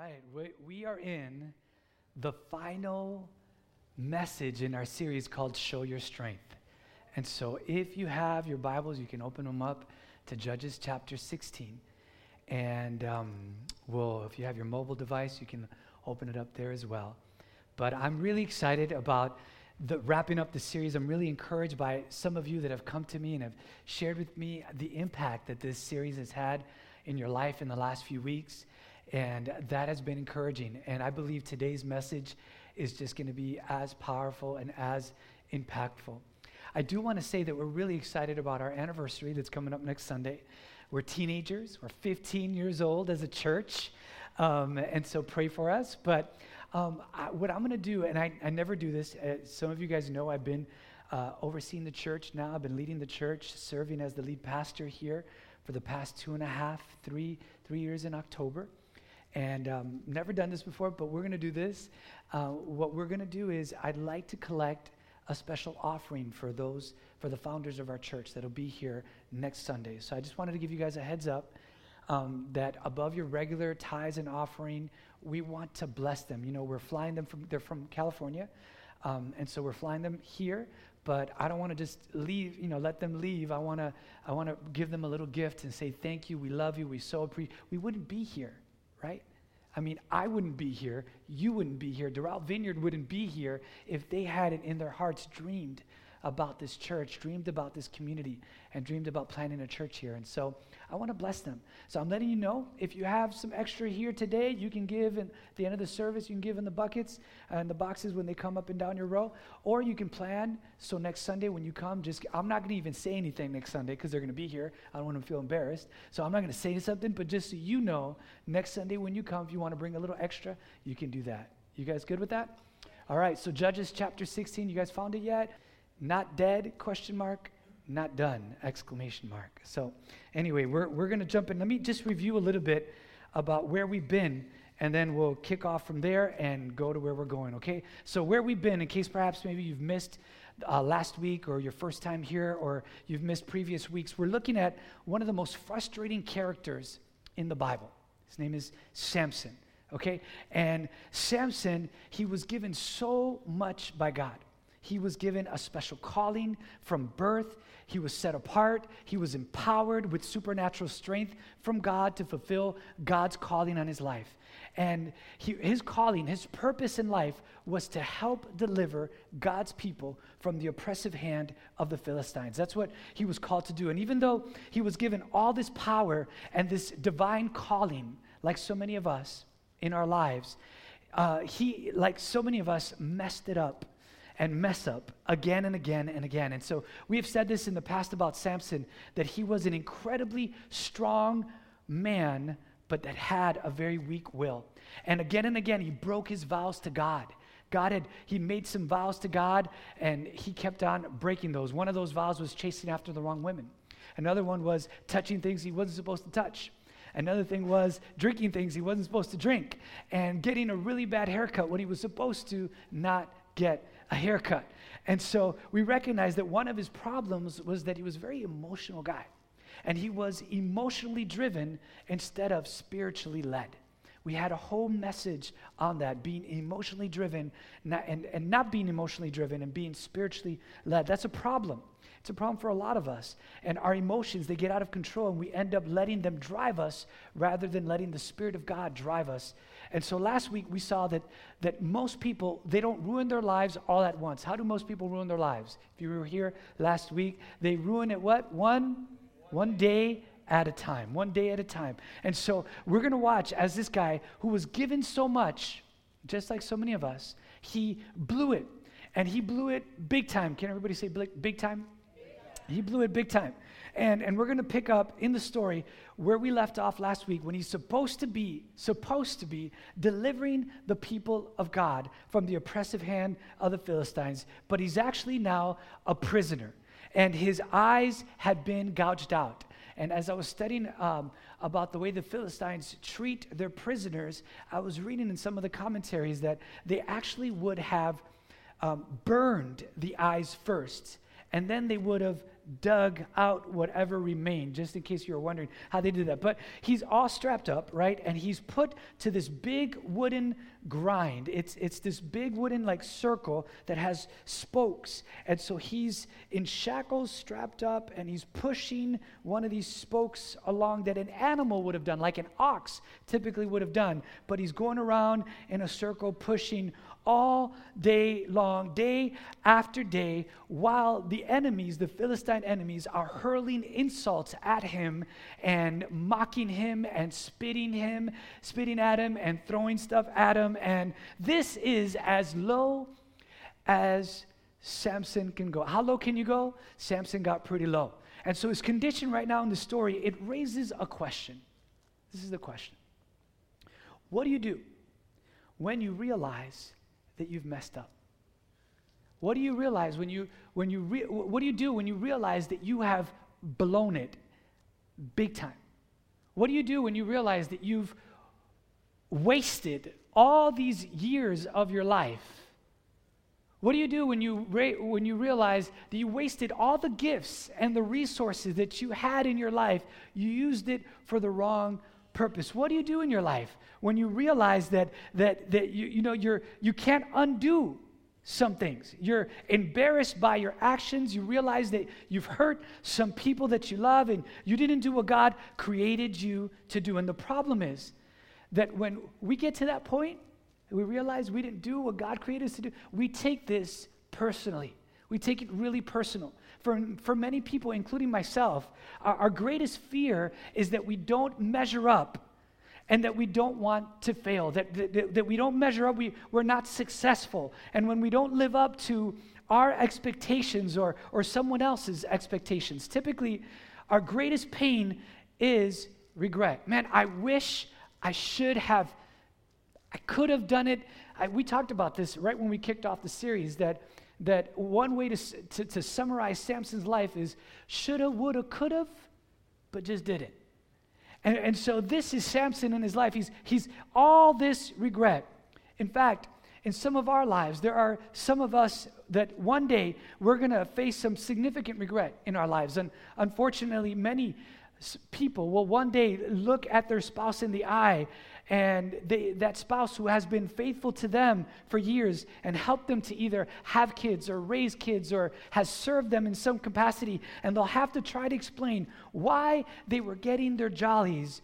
right, we, we are in the final message in our series called Show Your Strength. And so, if you have your Bibles, you can open them up to Judges chapter 16. And um, well, if you have your mobile device, you can open it up there as well. But I'm really excited about the, wrapping up the series. I'm really encouraged by some of you that have come to me and have shared with me the impact that this series has had in your life in the last few weeks. And that has been encouraging. And I believe today's message is just going to be as powerful and as impactful. I do want to say that we're really excited about our anniversary that's coming up next Sunday. We're teenagers, we're 15 years old as a church, um, and so pray for us. But um, I, what I'm going to do, and I, I, never do this, uh, some of you guys know I've been uh, overseeing the church now, I've been leading the church, serving as the lead pastor here for the past two and a half, three, three years in October. And um, never done this before, but we're going to do this. Uh, what we're going to do is, I'd like to collect a special offering for those, for the founders of our church that'll be here next Sunday. So I just wanted to give you guys a heads up um, that above your regular tithes and offering, we want to bless them. You know, we're flying them from, they're from California. Um, and so we're flying them here, but I don't want to just leave, you know, let them leave. I want to, I want to give them a little gift and say, thank you, we love you, we so appreciate, we wouldn't be here right? I mean, I wouldn't be here. You wouldn't be here. Doral Vineyard wouldn't be here if they hadn't in their hearts dreamed about this church, dreamed about this community, and dreamed about planting a church here. And so I want to bless them. So I'm letting you know if you have some extra here today, you can give at the end of the service, you can give in the buckets and the boxes when they come up and down your row, or you can plan. So next Sunday when you come, just I'm not going to even say anything next Sunday because they're going to be here. I don't want them to feel embarrassed. So I'm not going to say something, but just so you know, next Sunday when you come, if you want to bring a little extra, you can do that. You guys good with that? All right, so Judges chapter 16, you guys found it yet? Not dead? Question mark not done exclamation mark. So anyway we're, we're going to jump in. Let me just review a little bit about where we've been and then we'll kick off from there and go to where we're going okay? So where we've been in case perhaps maybe you've missed uh, last week or your first time here or you've missed previous weeks we're looking at one of the most frustrating characters in the bible. His name is samson okay? And samson he was given so much by god he was given a special calling from birth. He was set apart. He was empowered with supernatural strength from God to fulfill God's calling on his life. And he, his calling, his purpose in life was to help deliver God's people from the oppressive hand of the Philistines. That's what he was called to do. And even though he was given all this power and this divine calling, like so many of us in our lives, uh, he, like so many of us, messed it up and mess up again and again and again. And so we have said this in the past about Samson that he was an incredibly strong man, but that had a very weak will. And again and again, he broke his vows to God. God had, he made some vows to God and he kept on breaking those. One of those vows was chasing after the wrong women. Another one was touching things he wasn't supposed to touch. Another thing was drinking things he wasn't supposed to drink and getting a really bad haircut when he was supposed to not get a haircut. And so we recognize that one of his problems was that he was a very emotional guy. And he was emotionally driven instead of spiritually led. We had a whole message on that being emotionally driven not, and, and not being emotionally driven and being spiritually led. That's a problem. It's a problem for a lot of us. And our emotions, they get out of control, and we end up letting them drive us rather than letting the Spirit of God drive us and so last week we saw that, that most people, they don't ruin their lives all at once. How do most people ruin their lives? If you were here last week, they ruin it what? One, one day at a time, one day at a time. And so we're going to watch as this guy who was given so much, just like so many of us, he blew it. And he blew it big time. Can everybody say big, big time? He blew it big time. And, and we're going to pick up in the story where we left off last week when he's supposed to be, supposed to be delivering the people of God from the oppressive hand of the Philistines, but he's actually now a prisoner. And his eyes had been gouged out. And as I was studying um, about the way the Philistines treat their prisoners, I was reading in some of the commentaries that they actually would have um, burned the eyes first and then they would have dug out whatever remained, just in case you were wondering how they did that. But he's all strapped up, right? And he's put to this big wooden grind. It's, it's this big wooden like circle that has spokes. And so he's in shackles, strapped up, and he's pushing one of these spokes along that an animal would have done, like an ox typically would have done. But he's going around in a circle pushing all day long, day after day, while the enemies, the Philistine enemies, are hurling insults at him and mocking him and spitting him, spitting at him and throwing stuff at him. And this is as low as Samson can go. How low can you go? Samson got pretty low. And so his condition right now in the story, it raises a question. This is the question. What do you do when you realize that you've messed up? What do you realize when you, when you re- what do you do when you realize that you have blown it big time? What do you do when you realize that you've wasted all these years of your life? What do you do when you, re- when you realize that you wasted all the gifts and the resources that you had in your life? You used it for the wrong purpose. What do you do in your life when you realize that, that, that you, you, know, you're, you can't undo some things? You're embarrassed by your actions. You realize that you've hurt some people that you love and you didn't do what God created you to do. And the problem is that when we get to that point, we realize we didn't do what God created us to do, we take this personally. We take it really personal. For, for many people, including myself, our, our greatest fear is that we don't measure up and that we don't want to fail, that, that, that we don't measure up, we, we're not successful. And when we don't live up to our expectations or, or someone else's expectations, typically our greatest pain is regret. Man, I wish I should have, I could have done it. I, we talked about this right when we kicked off the series that that one way to, to, to summarize Samson's life is shoulda, woulda, coulda, but just didn't. And, and so this is Samson in his life. He's, he's all this regret. In fact, in some of our lives, there are some of us that one day we're going to face some significant regret in our lives. And unfortunately, many people will one day look at their spouse in the eye and they, that spouse who has been faithful to them for years and helped them to either have kids or raise kids or has served them in some capacity, and they'll have to try to explain why they were getting their jollies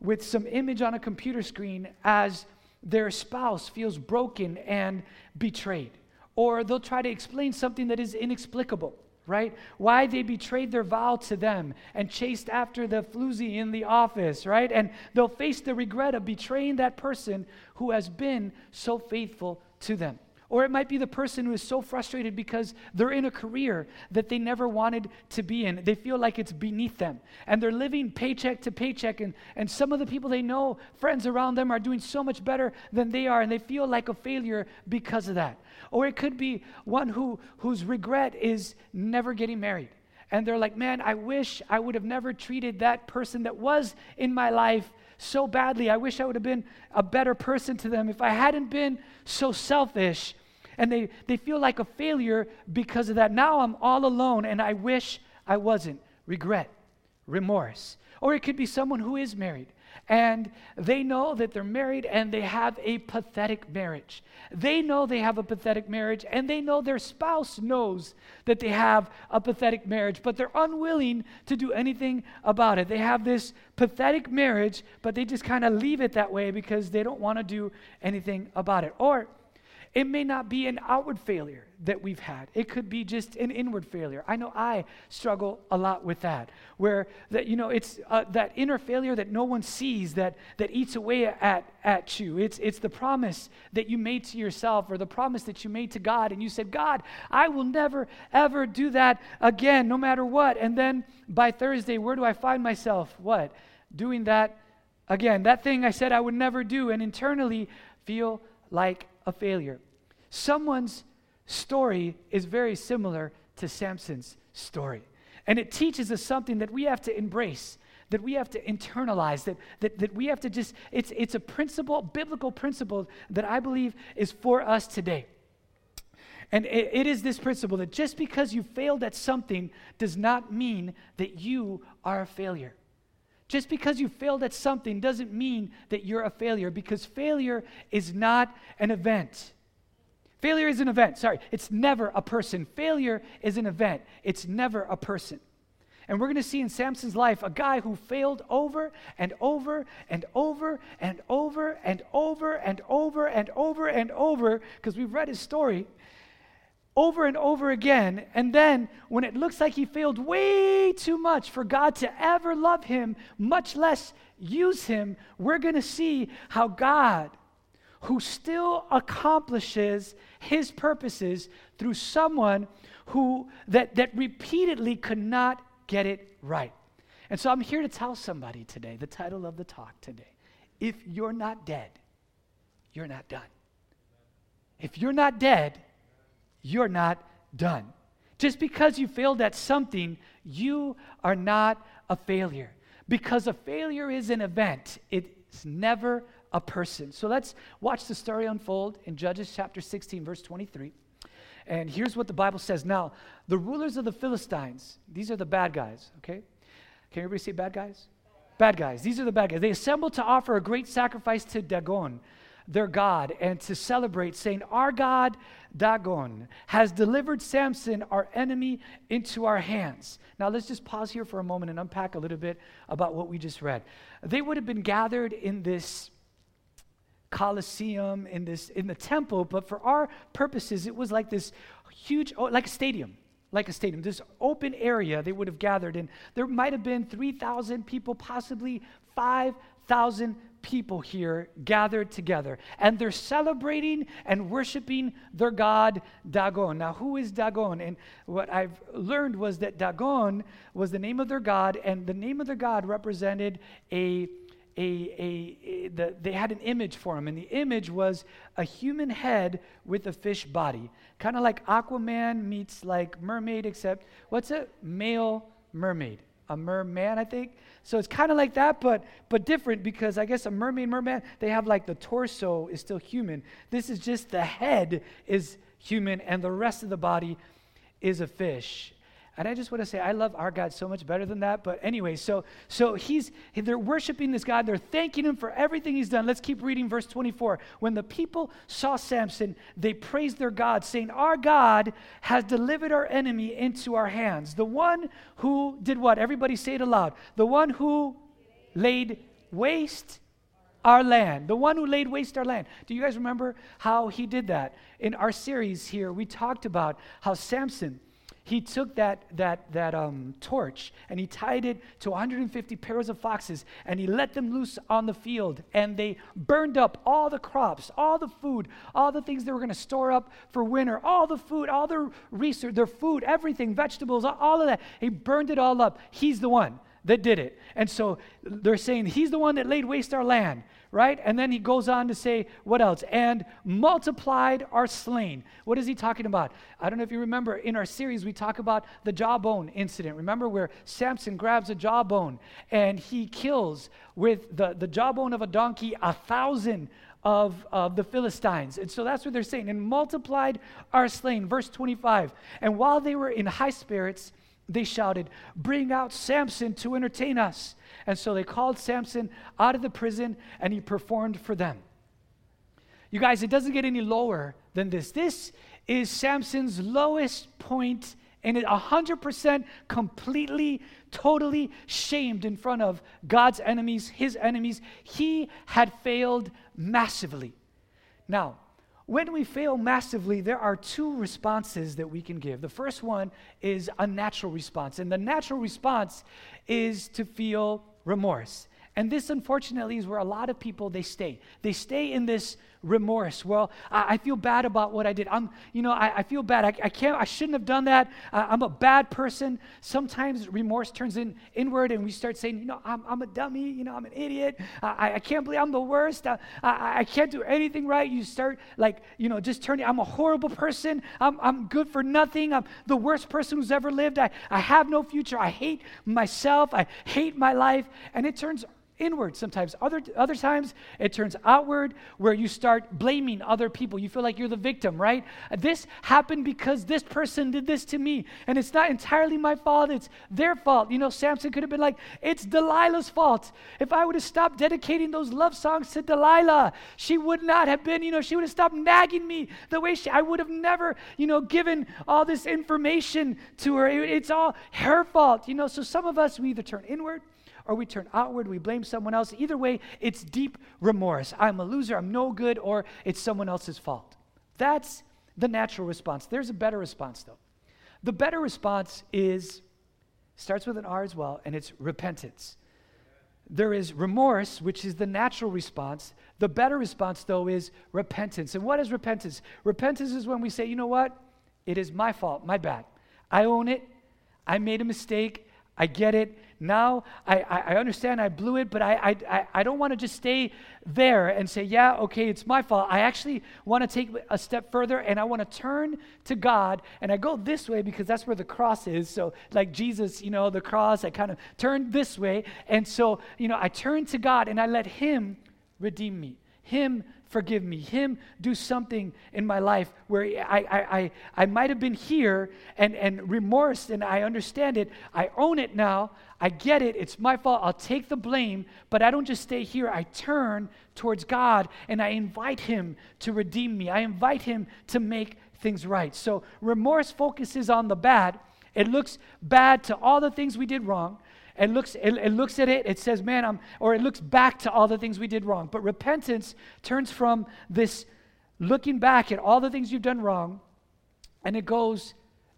with some image on a computer screen as their spouse feels broken and betrayed. Or they'll try to explain something that is inexplicable right? Why they betrayed their vow to them and chased after the floozy in the office, right? And they'll face the regret of betraying that person who has been so faithful to them. Or it might be the person who is so frustrated because they're in a career that they never wanted to be in. They feel like it's beneath them. And they're living paycheck to paycheck. And, and some of the people they know, friends around them, are doing so much better than they are. And they feel like a failure because of that. Or it could be one who, whose regret is never getting married. And they're like, man, I wish I would have never treated that person that was in my life so badly. I wish I would have been a better person to them if I hadn't been so selfish. And they, they feel like a failure because of that. Now I'm all alone and I wish I wasn't. Regret, remorse. Or it could be someone who is married and they know that they're married and they have a pathetic marriage. They know they have a pathetic marriage and they know their spouse knows that they have a pathetic marriage, but they're unwilling to do anything about it. They have this pathetic marriage, but they just kind of leave it that way because they don't want to do anything about it. Or it may not be an outward failure that we've had. It could be just an inward failure. I know I struggle a lot with that, where that you know it's uh, that inner failure that no one sees that that eats away at at you. It's it's the promise that you made to yourself or the promise that you made to God, and you said, God, I will never ever do that again, no matter what. And then by Thursday, where do I find myself? What doing that again? That thing I said I would never do, and internally feel like a failure. Someone's story is very similar to Samson's story. And it teaches us something that we have to embrace, that we have to internalize, that, that, that we have to just, it's, it's a principle, biblical principle that I believe is for us today. And it, it is this principle that just because you failed at something does not mean that you are a failure. Just because you failed at something doesn't mean that you're a failure because failure is not an event. Failure is an event. Sorry, it's never a person. Failure is an event, it's never a person. And we're going to see in Samson's life a guy who failed over and over and over and over and over and over and over and over because we've read his story over and over again. And then when it looks like he failed way too much for God to ever love him, much less use him, we're going to see how God, who still accomplishes his purposes through someone who that, that repeatedly could not get it right. And so I'm here to tell somebody today the title of the talk today. If you're not dead, you're not done. If you're not dead, you're not done. Just because you failed at something, you are not a failure. Because a failure is an event, it's never a person. So let's watch the story unfold in Judges chapter 16, verse 23. And here's what the Bible says. Now, the rulers of the Philistines, these are the bad guys, okay? Can everybody say bad guys? Bad guys. These are the bad guys. They assembled to offer a great sacrifice to Dagon, their God, and to celebrate, saying, Our God, Dagon, has delivered Samson, our enemy, into our hands. Now, let's just pause here for a moment and unpack a little bit about what we just read. They would have been gathered in this Colosseum, in this in the temple, but for our purposes, it was like this huge, oh, like a stadium, like a stadium, this open area they would have gathered in. There might have been 3,000 people, possibly 5,000 people here gathered together, and they're celebrating and worshiping their god Dagon. Now, who is Dagon? And what I've learned was that Dagon was the name of their god, and the name of their god represented a a, a, a the, they had an image for him, and the image was a human head with a fish body. Kind of like Aquaman meets like mermaid, except what's a male mermaid? A merman, I think. So it's kind of like that, but but different because I guess a mermaid, merman, they have like the torso is still human. This is just the head is human, and the rest of the body is a fish. And I just want to say, I love our God so much better than that. But anyway, so so he's they're worshiping this God. They're thanking him for everything he's done. Let's keep reading verse 24. When the people saw Samson, they praised their God, saying, Our God has delivered our enemy into our hands. The one who did what? Everybody say it aloud. The one who laid waste our land. The one who laid waste our land. Do you guys remember how he did that? In our series here, we talked about how Samson he took that, that, that um, torch and he tied it to 150 pairs of foxes and he let them loose on the field and they burned up all the crops, all the food, all the things they were going to store up for winter, all the food, all their research, their food, everything, vegetables, all of that. He burned it all up. He's the one that did it. And so they're saying he's the one that laid waste our land right? And then he goes on to say, what else? And multiplied are slain. What is he talking about? I don't know if you remember in our series, we talk about the jawbone incident. Remember where Samson grabs a jawbone and he kills with the, the jawbone of a donkey a thousand of, of the Philistines. And so that's what they're saying. And multiplied are slain. Verse 25. And while they were in high spirits, they shouted, Bring out Samson to entertain us. And so they called Samson out of the prison and he performed for them. You guys, it doesn't get any lower than this. This is Samson's lowest point and it 100% completely, totally shamed in front of God's enemies, his enemies. He had failed massively. Now, when we fail massively, there are two responses that we can give. The first one is a natural response, and the natural response is to feel remorse. And this, unfortunately, is where a lot of people they stay. They stay in this remorse. Well, I, I feel bad about what I did. I'm, you know, I, I feel bad. I, I, can't. I shouldn't have done that. I'm a bad person. Sometimes remorse turns in inward, and we start saying, you know, I'm, I'm a dummy. You know, I'm an idiot. I, I can't believe I'm the worst. I, I, I can't do anything right. You start like, you know, just turning. I'm a horrible person. I'm, I'm good for nothing. I'm the worst person who's ever lived. I, I have no future. I hate myself. I hate my life, and it turns inward sometimes. Other, other times, it turns outward where you start blaming other people. You feel like you're the victim, right? This happened because this person did this to me, and it's not entirely my fault, it's their fault. You know, Samson could have been like, it's Delilah's fault. If I would have stopped dedicating those love songs to Delilah, she would not have been, you know, she would have stopped nagging me the way she, I would have never, you know, given all this information to her. It, it's all her fault, you know. So some of us, we either turn inward or we turn outward, we blame someone else. Either way, it's deep remorse. I'm a loser, I'm no good, or it's someone else's fault. That's the natural response. There's a better response, though. The better response is, starts with an R as well, and it's repentance. There is remorse, which is the natural response. The better response, though, is repentance. And what is repentance? Repentance is when we say, you know what? It is my fault, my bad. I own it. I made a mistake. I get it. Now I, I, understand I blew it, but I, I, I don't want to just stay there and say, yeah, okay, it's my fault. I actually want to take a step further and I want to turn to God. And I go this way because that's where the cross is. So, like Jesus, you know, the cross, I kind of turn this way. And so, you know, I turn to God and I let Him redeem me, Him forgive me, Him do something in my life where I, I, I, I might have been here and, and remorse and I understand it. I own it now. I get it. It's my fault. I'll take the blame, but I don't just stay here. I turn towards God and I invite Him to redeem me. I invite Him to make things right. So remorse focuses on the bad. It looks bad to all the things we did wrong and looks, it, it looks at it, it says, man, I'm, or it looks back to all the things we did wrong. But repentance turns from this looking back at all the things you've done wrong, and it goes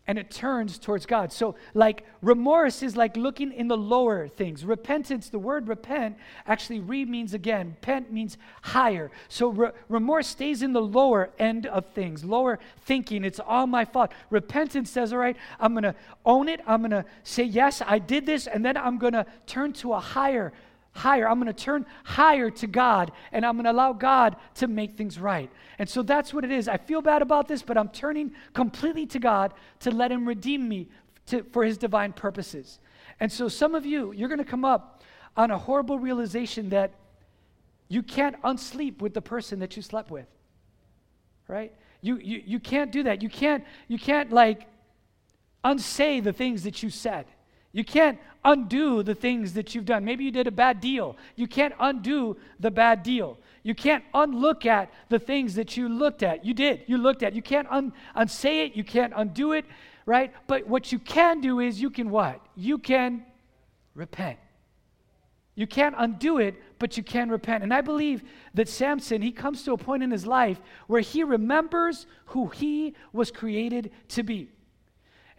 and it turns towards God. So, like remorse is like looking in the lower things. Repentance, the word repent actually re means again. Pent means higher. So, re- remorse stays in the lower end of things, lower thinking. It's all my fault. Repentance says, all right, I'm going to own it. I'm going to say, yes, I did this. And then I'm going to turn to a higher higher. I'm going to turn higher to God and I'm going to allow God to make things right. And so that's what it is. I feel bad about this, but I'm turning completely to God to let Him redeem me to, for His divine purposes. And so some of you, you're going to come up on a horrible realization that you can't unsleep with the person that you slept with. Right? You, you, you can't do that. You can't, you can't like unsay the things that you said. You can't undo the things that you've done. Maybe you did a bad deal. You can't undo the bad deal. You can't unlook at the things that you looked at. You did. You looked at. You can't un- unsay it. You can't undo it, right? But what you can do is you can what? You can repent. You can't undo it, but you can repent. And I believe that Samson, he comes to a point in his life where he remembers who he was created to be.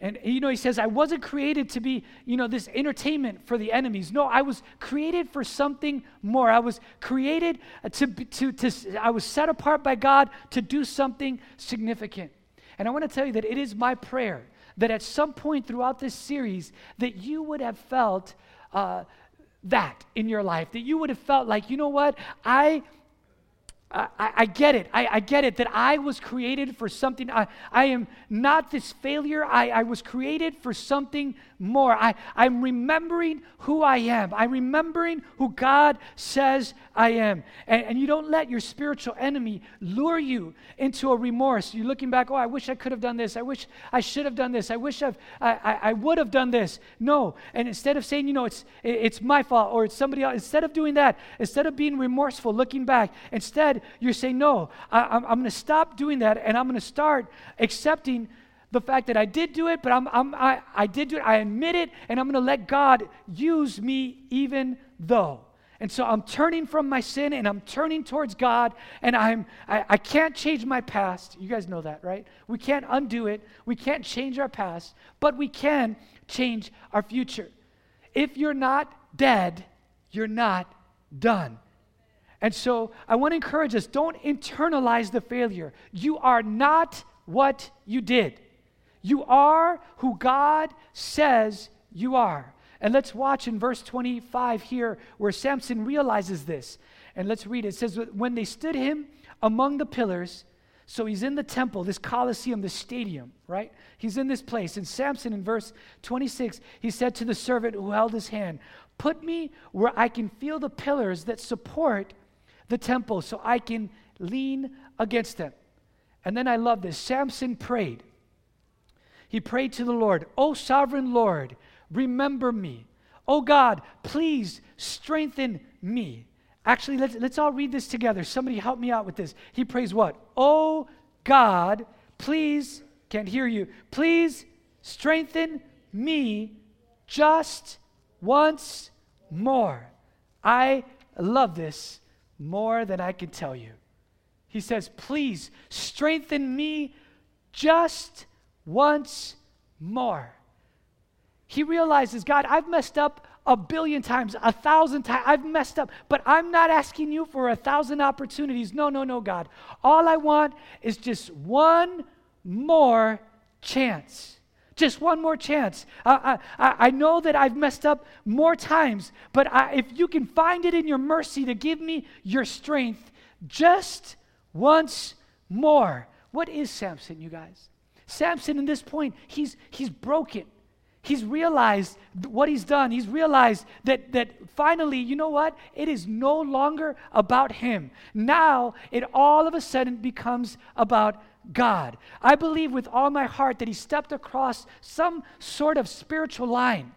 And, you know, he says, I wasn't created to be, you know, this entertainment for the enemies. No, I was created for something more. I was created to, to, to, I was set apart by God to do something significant. And I want to tell you that it is my prayer that at some point throughout this series that you would have felt uh, that in your life, that you would have felt like, you know what, I I, I, get it. I, I, get it that I was created for something. I, I am not this failure. I, I was created for something more. I, I'm remembering who I am. I'm remembering who God says I am. And, and you don't let your spiritual enemy lure you into a remorse. You're looking back, oh, I wish I could have done this. I wish I should have done this. I wish I've, I, I, I would have done this. No. And instead of saying, you know, it's, it's my fault or it's somebody else, instead of doing that, instead of being remorseful, looking back, instead you're saying, no, I, I'm, I'm going to stop doing that and I'm going to start accepting the fact that I did do it, but I'm, I'm, I, I did do it, I admit it, and I'm going to let God use me even though. And so I'm turning from my sin and I'm turning towards God, and I'm, I, I can't change my past. You guys know that, right? We can't undo it, we can't change our past, but we can change our future. If you're not dead, you're not done. And so I want to encourage us don't internalize the failure. You are not what you did. You are who God says you are. And let's watch in verse 25 here where Samson realizes this. And let's read it. It says, When they stood him among the pillars, so he's in the temple, this Colosseum, this stadium, right? He's in this place. And Samson, in verse 26, he said to the servant who held his hand, Put me where I can feel the pillars that support the temple so I can lean against them. And then I love this. Samson prayed. He prayed to the Lord, O sovereign Lord, remember me. Oh God, please strengthen me. Actually, let's, let's all read this together. Somebody help me out with this. He prays what? Oh God, please, can't hear you, please strengthen me just once more. I love this more than I can tell you. He says, Please strengthen me just once more. He realizes, God, I've messed up a billion times, a thousand times. I've messed up, but I'm not asking you for a thousand opportunities. No, no, no, God. All I want is just one more chance. Just one more chance. I, I, I know that I've messed up more times, but I, if you can find it in your mercy to give me your strength just once more. What is Samson, you guys? Samson, in this point, he's, he's broken. He's realized what he's done. He's realized that, that finally, you know what? It is no longer about him. Now, it all of a sudden becomes about God. I believe with all my heart that he stepped across some sort of spiritual line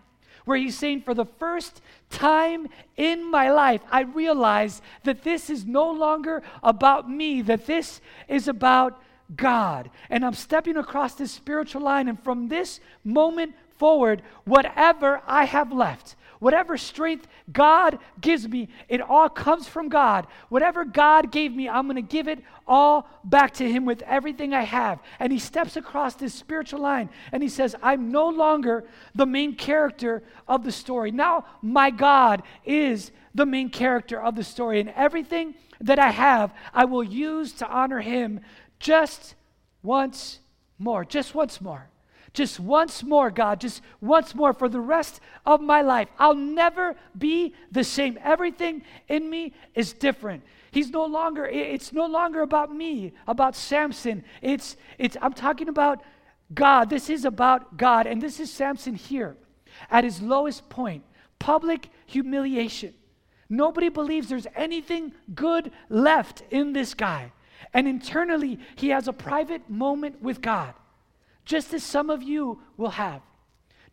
where he's saying, For the first time in my life, I realize that this is no longer about me, that this is about God. And I'm stepping across this spiritual line, and from this moment forward, whatever I have left, whatever strength God gives me, it all comes from God. Whatever God gave me, I'm going to give it all back to Him with everything I have. And He steps across this spiritual line and He says, I'm no longer the main character of the story. Now, my God is the main character of the story. And everything that I have, I will use to honor Him just once more. Just once more. Just once more, God, just once more for the rest of my life. I'll never be the same. Everything in me is different. He's no longer, it's no longer about me, about Samson. It's, it's, I'm talking about God. This is about God. And this is Samson here at his lowest point public humiliation. Nobody believes there's anything good left in this guy. And internally, he has a private moment with God just as some of you will have.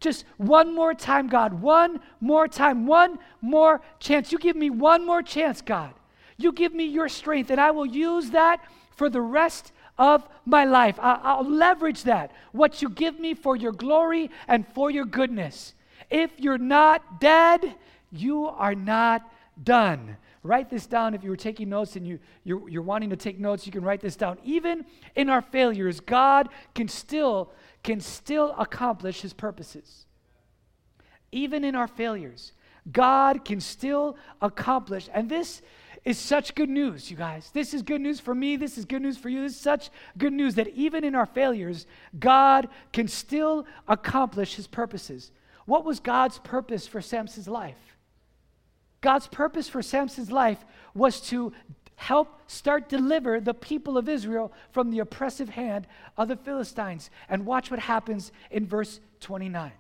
Just one more time, God. One more time. One more chance. You give me one more chance, God. You give me your strength, and I will use that for the rest of my life. I- will leverage that, what you give me for your glory and for your goodness. If you're not dead, you are not done. Write this down if you were taking notes and you, you're, you're wanting to take notes, you can write this down. Even in our failures, God can still, can still accomplish his purposes. Even in our failures, God can still accomplish. And this is such good news, you guys. This is good news for me. This is good news for you. This is such good news that even in our failures, God can still accomplish his purposes. What was God's purpose for Samson's life? God's purpose for Samson's life was to help start deliver the people of Israel from the oppressive hand of the Philistines. And watch what happens in verse 29.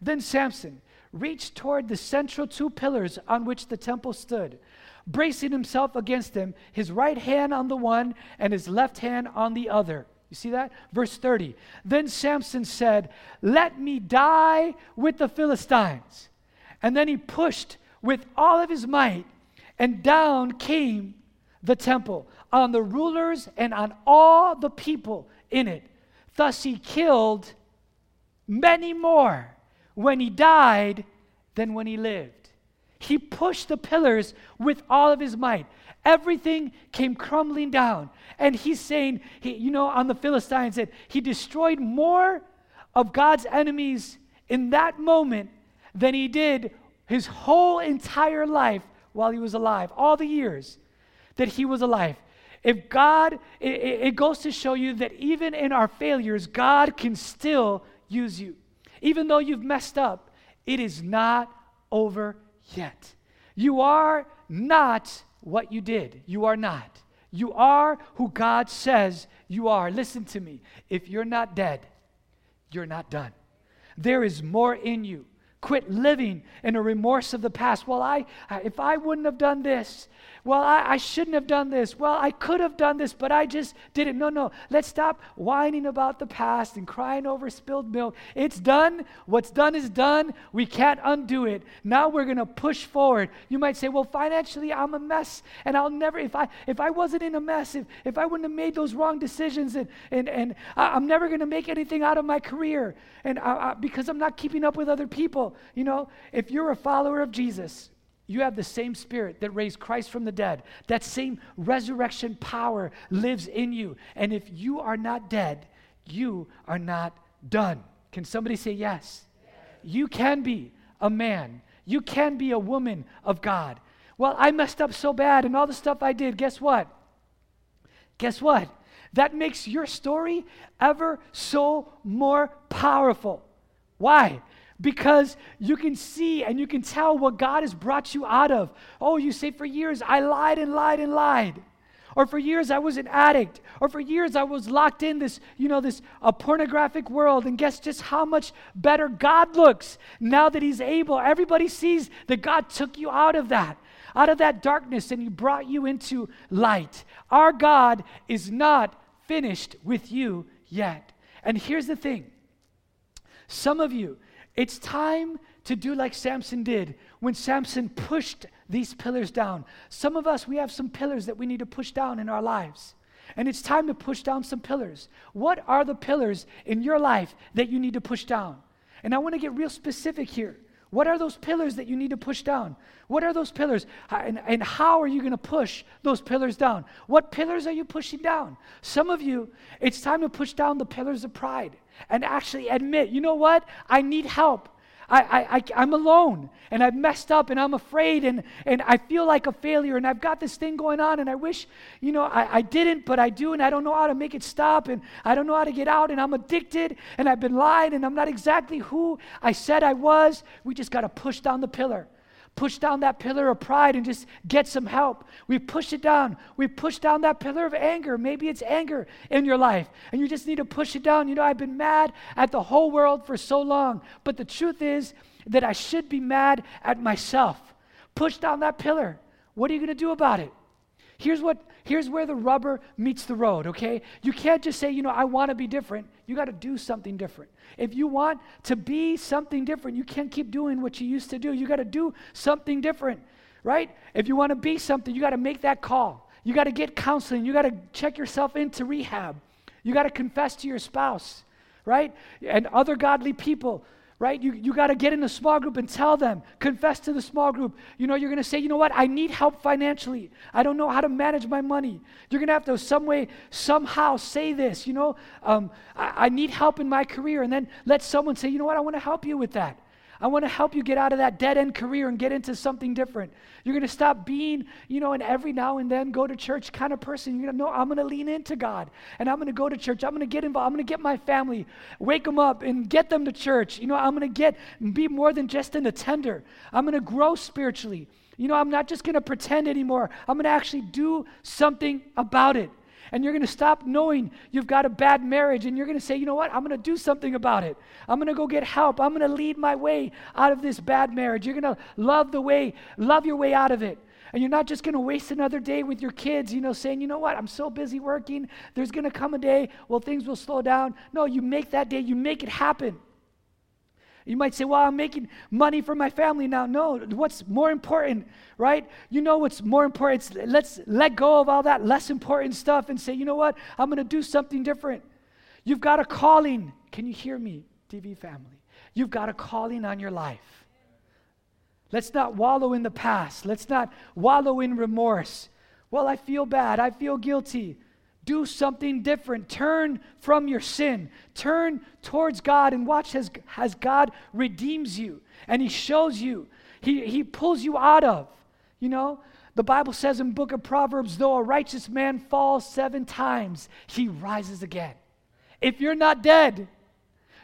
Then Samson reached toward the central two pillars on which the temple stood, bracing himself against them, his right hand on the one and his left hand on the other. You see that? Verse 30. Then Samson said, Let me die with the Philistines. And then he pushed with all of his might, and down came the temple on the rulers and on all the people in it. Thus he killed many more when he died than when he lived. He pushed the pillars with all of his might. Everything came crumbling down. And he's saying, he, you know, on the Philistines, that he destroyed more of God's enemies in that moment than he did his whole entire life while he was alive, all the years that he was alive. If God, it, it, goes to show you that even in our failures, God can still use you. Even though you've messed up, it is not over yet. You are not what you did. You are not. You are who God says you are. Listen to me. If you're not dead, you're not done. There is more in you. Quit living in a remorse of the past. Well, I, if I wouldn't have done this, well, I, I, shouldn't have done this. Well, I could have done this, but I just didn't. No, no. Let's stop whining about the past and crying over spilled milk. It's done. What's done is done. We can't undo it. Now we're going to push forward. You might say, well, financially, I'm a mess, and I'll never, if I if I wasn't in a mess, if, if I wouldn't have made those wrong decisions, and, and, and I'm never going to make anything out of my career, and I, I, because I'm not keeping up with other people. You know, if you're a follower of Jesus, you have the same spirit that raised Christ from the dead. That same resurrection power lives in you. And if you are not dead, you are not done. Can somebody say yes? yes? You can be a man. You can be a woman of God. Well, I messed up so bad and all the stuff I did. Guess what? Guess what? That makes your story ever so more powerful. Why? Because you can see and you can tell what God has brought you out of. Oh, you say, for years I lied and lied and lied. Or for years I was an addict. Or for years I was locked in this, you know, this a pornographic world. And guess just how much better God looks now that He's able. Everybody sees that God took you out of that, out of that darkness, and He brought you into light. Our God is not finished with you yet. And here's the thing some of you, it's time to do like Samson did when Samson pushed these pillars down. Some of us, we have some pillars that we need to push down in our lives. And it's time to push down some pillars. What are the pillars in your life that you need to push down? And I want to get real specific here. What are those pillars that you need to push down? What are those pillars? And, and how are you going to push those pillars down? What pillars are you pushing down? Some of you, it's time to push down the pillars of pride and actually admit, you know what? I need help. I, I, I'm alone and I've messed up and I'm afraid and, and I feel like a failure and I've got this thing going on and I wish, you know, I, I didn't, but I do and I don't know how to make it stop and I don't know how to get out and I'm addicted and I've been lied and I'm not exactly who I said I was. We just got to push down the pillar push down that pillar of pride and just get some help. We push it down. We push down that pillar of anger. Maybe it's anger in your life, and you just need to push it down. You know, I've been mad at the whole world for so long, but the truth is that I should be mad at myself. Push down that pillar. What are you going to do about it? Here's what here's where the rubber meets the road, okay? You can't just say, you know, I want to be different. You got to do something different. If you want to be something different, you can't keep doing what you used to do. You got to do something different, right? If you want to be something, you got to make that call. You got to get counseling. You got to check yourself into rehab. You got to confess to your spouse, right? And other godly people right? You, you got to get in a small group and tell them, confess to the small group. You know, you're going to say, you know what? I need help financially. I don't know how to manage my money. You're going to have to some way, somehow say this, you know, um, I, I need help in my career. And then let someone say, you know what? I want to help you with that. I want to help you get out of that dead end career and get into something different. You're going to stop being, you know, an every now and then go to church kind of person. You're going to know, I'm going to lean into God and I'm going to go to church. I'm going to get involved. I'm going to get my family, wake them up and get them to church. You know, I'm going to get, be more than just an attender. I'm going to grow spiritually. You know, I'm not just going to pretend anymore. I'm going to actually do something about it and you're going to stop knowing you've got a bad marriage and you're going to say, you know what? I'm going to do something about it. I'm going to go get help. I'm going to lead my way out of this bad marriage. You're going to love the way, love your way out of it. And you're not just going to waste another day with your kids, you know, saying, you know what, I'm so busy working. There's going to come a day, well, things will slow down. No, you make that day, you make it happen. You might say, well, I'm making money for my family now. No, what's more important, right? You know what's more important? Let's let go of all that less important stuff and say, you know what? I'm going to do something different. You've got a calling. Can you hear me, TV family? You've got a calling on your life. Let's not wallow in the past. Let's not wallow in remorse. Well, I feel bad. I feel guilty do something different. Turn from your sin. Turn towards God and watch as, as God redeems you and He shows you, He, he pulls you out of. You know, the Bible says in book of Proverbs, though a righteous man falls seven times, he rises again. If you're not dead,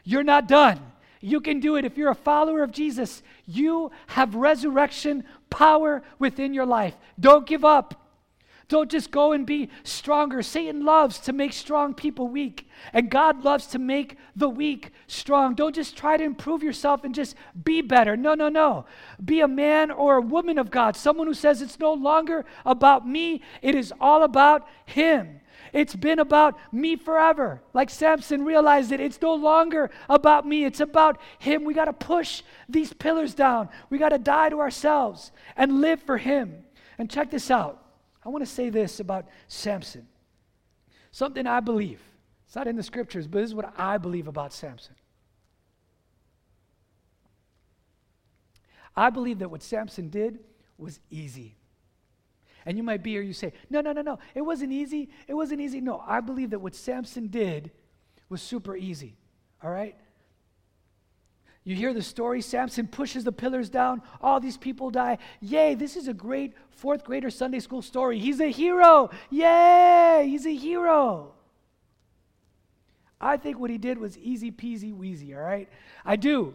you're not done. You can do it. If you're a follower of Jesus, you have resurrection power within your life. Don't give up. Don't just go and be stronger. Satan loves to make strong people weak, and God loves to make the weak strong. Don't just try to improve yourself and just be better. No, no, no. Be a man or a woman of God, someone who says it's no longer about me, it is all about Him. It's been about me forever. Like Samson realized that it's no longer about me, it's about him. We got to push these pillars down. We got to die to ourselves and live for him. And check this out. I want to say this about Samson. Something I believe. It's not in the scriptures, but this is what I believe about Samson. I believe that what Samson did was easy. And you might be here, you say, no, no, no, no, it wasn't easy. It wasn't easy. No, I believe that what Samson did was super easy. All right? You hear the story Samson pushes the pillars down, all these people die. Yay, this is a great fourth grader Sunday school story. He's a hero. Yay, he's a hero. I think what he did was easy peasy wheezy, all right? I do,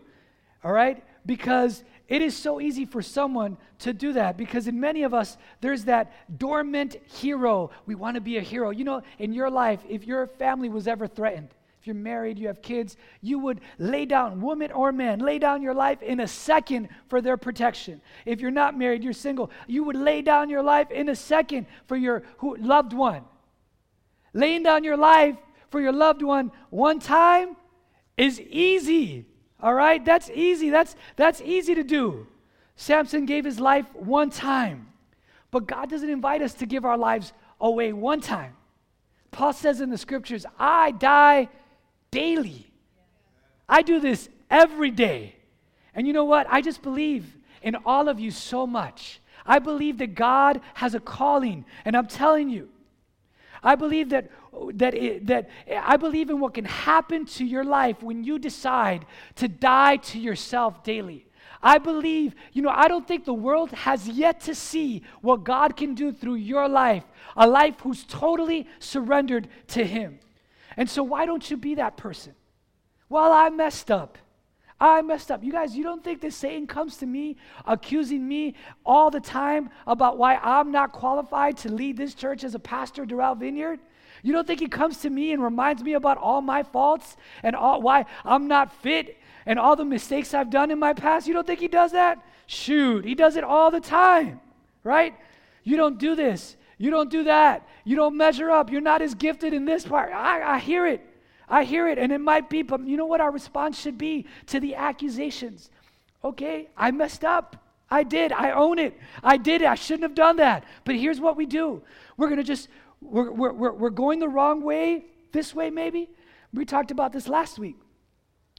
all right? Because it is so easy for someone to do that because in many of us, there's that dormant hero. We want to be a hero. You know, in your life, if your family was ever threatened, if you're married, you have kids, you would lay down, woman or man, lay down your life in a second for their protection. If you're not married, you're single, you would lay down your life in a second for your loved one. Laying down your life for your loved one one time is easy. All right? That's easy. That's, that's easy to do. Samson gave his life one time. But God doesn't invite us to give our lives away one time. Paul says in the scriptures, I die daily. I do this every day. And you know what? I just believe in all of you so much. I believe that God has a calling. And I'm telling you, I believe that that, it, that I believe in what can happen to your life when you decide to die to yourself daily. I believe, you know, I don't think the world has yet to see what God can do through your life, a life who's totally surrendered to Him. And so, why don't you be that person? Well, I messed up. I messed up. You guys, you don't think that Satan comes to me accusing me all the time about why I'm not qualified to lead this church as a pastor, Doral Vineyard? You don't think he comes to me and reminds me about all my faults and all, why I'm not fit and all the mistakes I've done in my past? You don't think he does that? Shoot, he does it all the time, right? You don't do this. You don't do that. You don't measure up. You're not as gifted in this part. I, I hear it. I hear it, and it might be, but you know what our response should be to the accusations? Okay, I messed up. I did. I own it. I did it. I shouldn't have done that. But here's what we do we're going to just we're, we're, we're going the wrong way, this way maybe. We talked about this last week,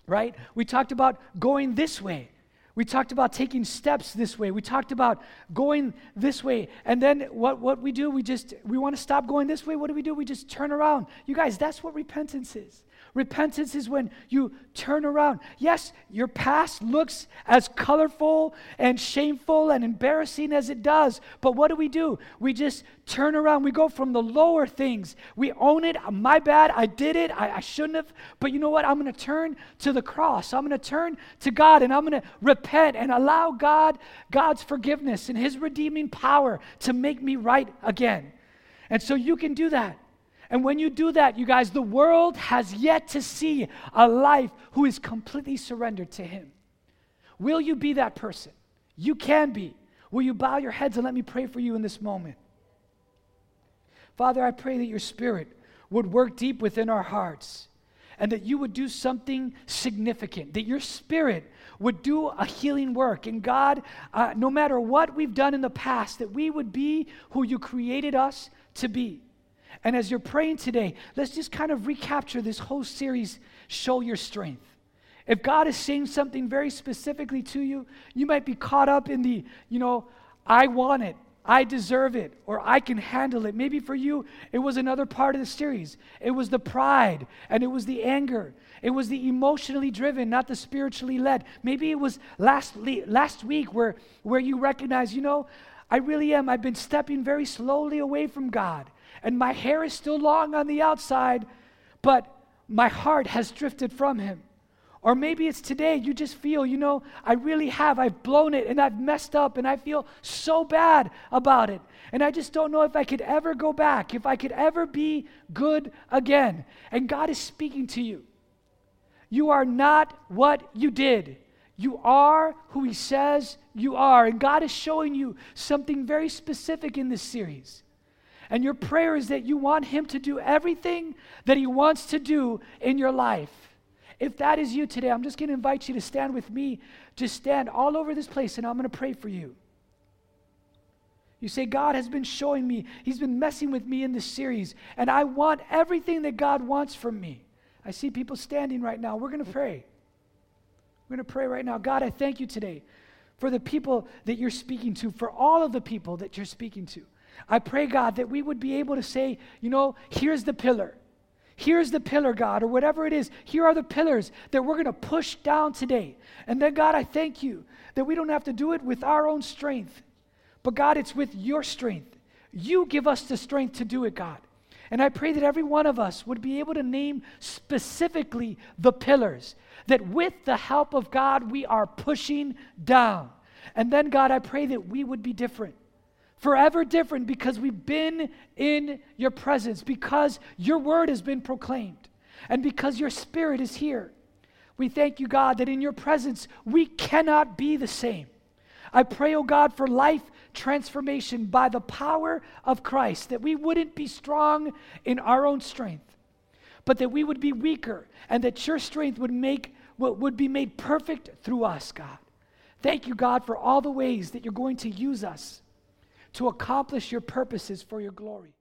right? We talked about going this way. We talked about taking steps this way. We talked about going this way. And then what, what we do, we just, we want to stop going this way. What do we do? We just turn around. You guys, that's what repentance is. Repentance is when you turn around. Yes, your past looks as colorful and shameful and embarrassing as it does, but what do we do? We just turn around. We go from the lower things. We own it. My bad. I did it. I, I shouldn't have. But you know what? I'm going to turn to the cross. I'm going to turn to God and I'm going to repent and allow God, God's forgiveness and His redeeming power to make me right again. And so you can do that. And when you do that, you guys, the world has yet to see a life who is completely surrendered to Him. Will you be that person? You can be. Will you bow your heads and let me pray for you in this moment? Father, I pray that your Spirit would work deep within our hearts and that you would do something significant, that your Spirit would do a healing work. And God, uh, no matter what we've done in the past, that we would be who you created us to be. And as you're praying today, let's just kind of recapture this whole series, Show Your Strength. If God is saying something very specifically to you, you might be caught up in the, you know, I want it, I deserve it, or I can handle it. Maybe for you, it was another part of the series. It was the pride and it was the anger. It was the emotionally driven, not the spiritually led. Maybe it was last, last week where, where you recognize, you know, I really am. I've been stepping very slowly away from God and my hair is still long on the outside, but my heart has drifted from him. Or maybe it's today you just feel, you know, I really have. I've blown it and I've messed up and I feel so bad about it. And I just don't know if I could ever go back, if I could ever be good again. And God is speaking to you. You are not what you did. You are who He says you are. And God is showing you something very specific in this series. And your prayer is that you want Him to do everything that He wants to do in your life. If that is you today, I'm just going to invite you to stand with me. Just stand all over this place, and I'm going to pray for you. You say, God has been showing me, He's been messing with me in this series, and I want everything that God wants from me. I see people standing right now. We're going to pray. We're going to pray right now. God, I thank you today for the people that you're speaking to, for all of the people that you're speaking to. I pray, God, that we would be able to say, you know, here's the pillar. Here's the pillar, God, or whatever it is. Here are the pillars that we're going to push down today. And then, God, I thank you that we don't have to do it with our own strength, but God, it's with your strength. You give us the strength to do it, God. And I pray that every one of us would be able to name specifically the pillars that with the help of God we are pushing down. And then, God, I pray that we would be different forever different because we've been in your presence, because your word has been proclaimed, and because your spirit is here. We thank you, God, that in your presence we cannot be the same. I pray, oh God, for life transformation by the power of Christ, that we wouldn't be strong in our own strength, but that we would be weaker, and that your strength would make what would be made perfect through us, God. Thank you, God, for all the ways that you're going to use us to accomplish your purposes for your glory.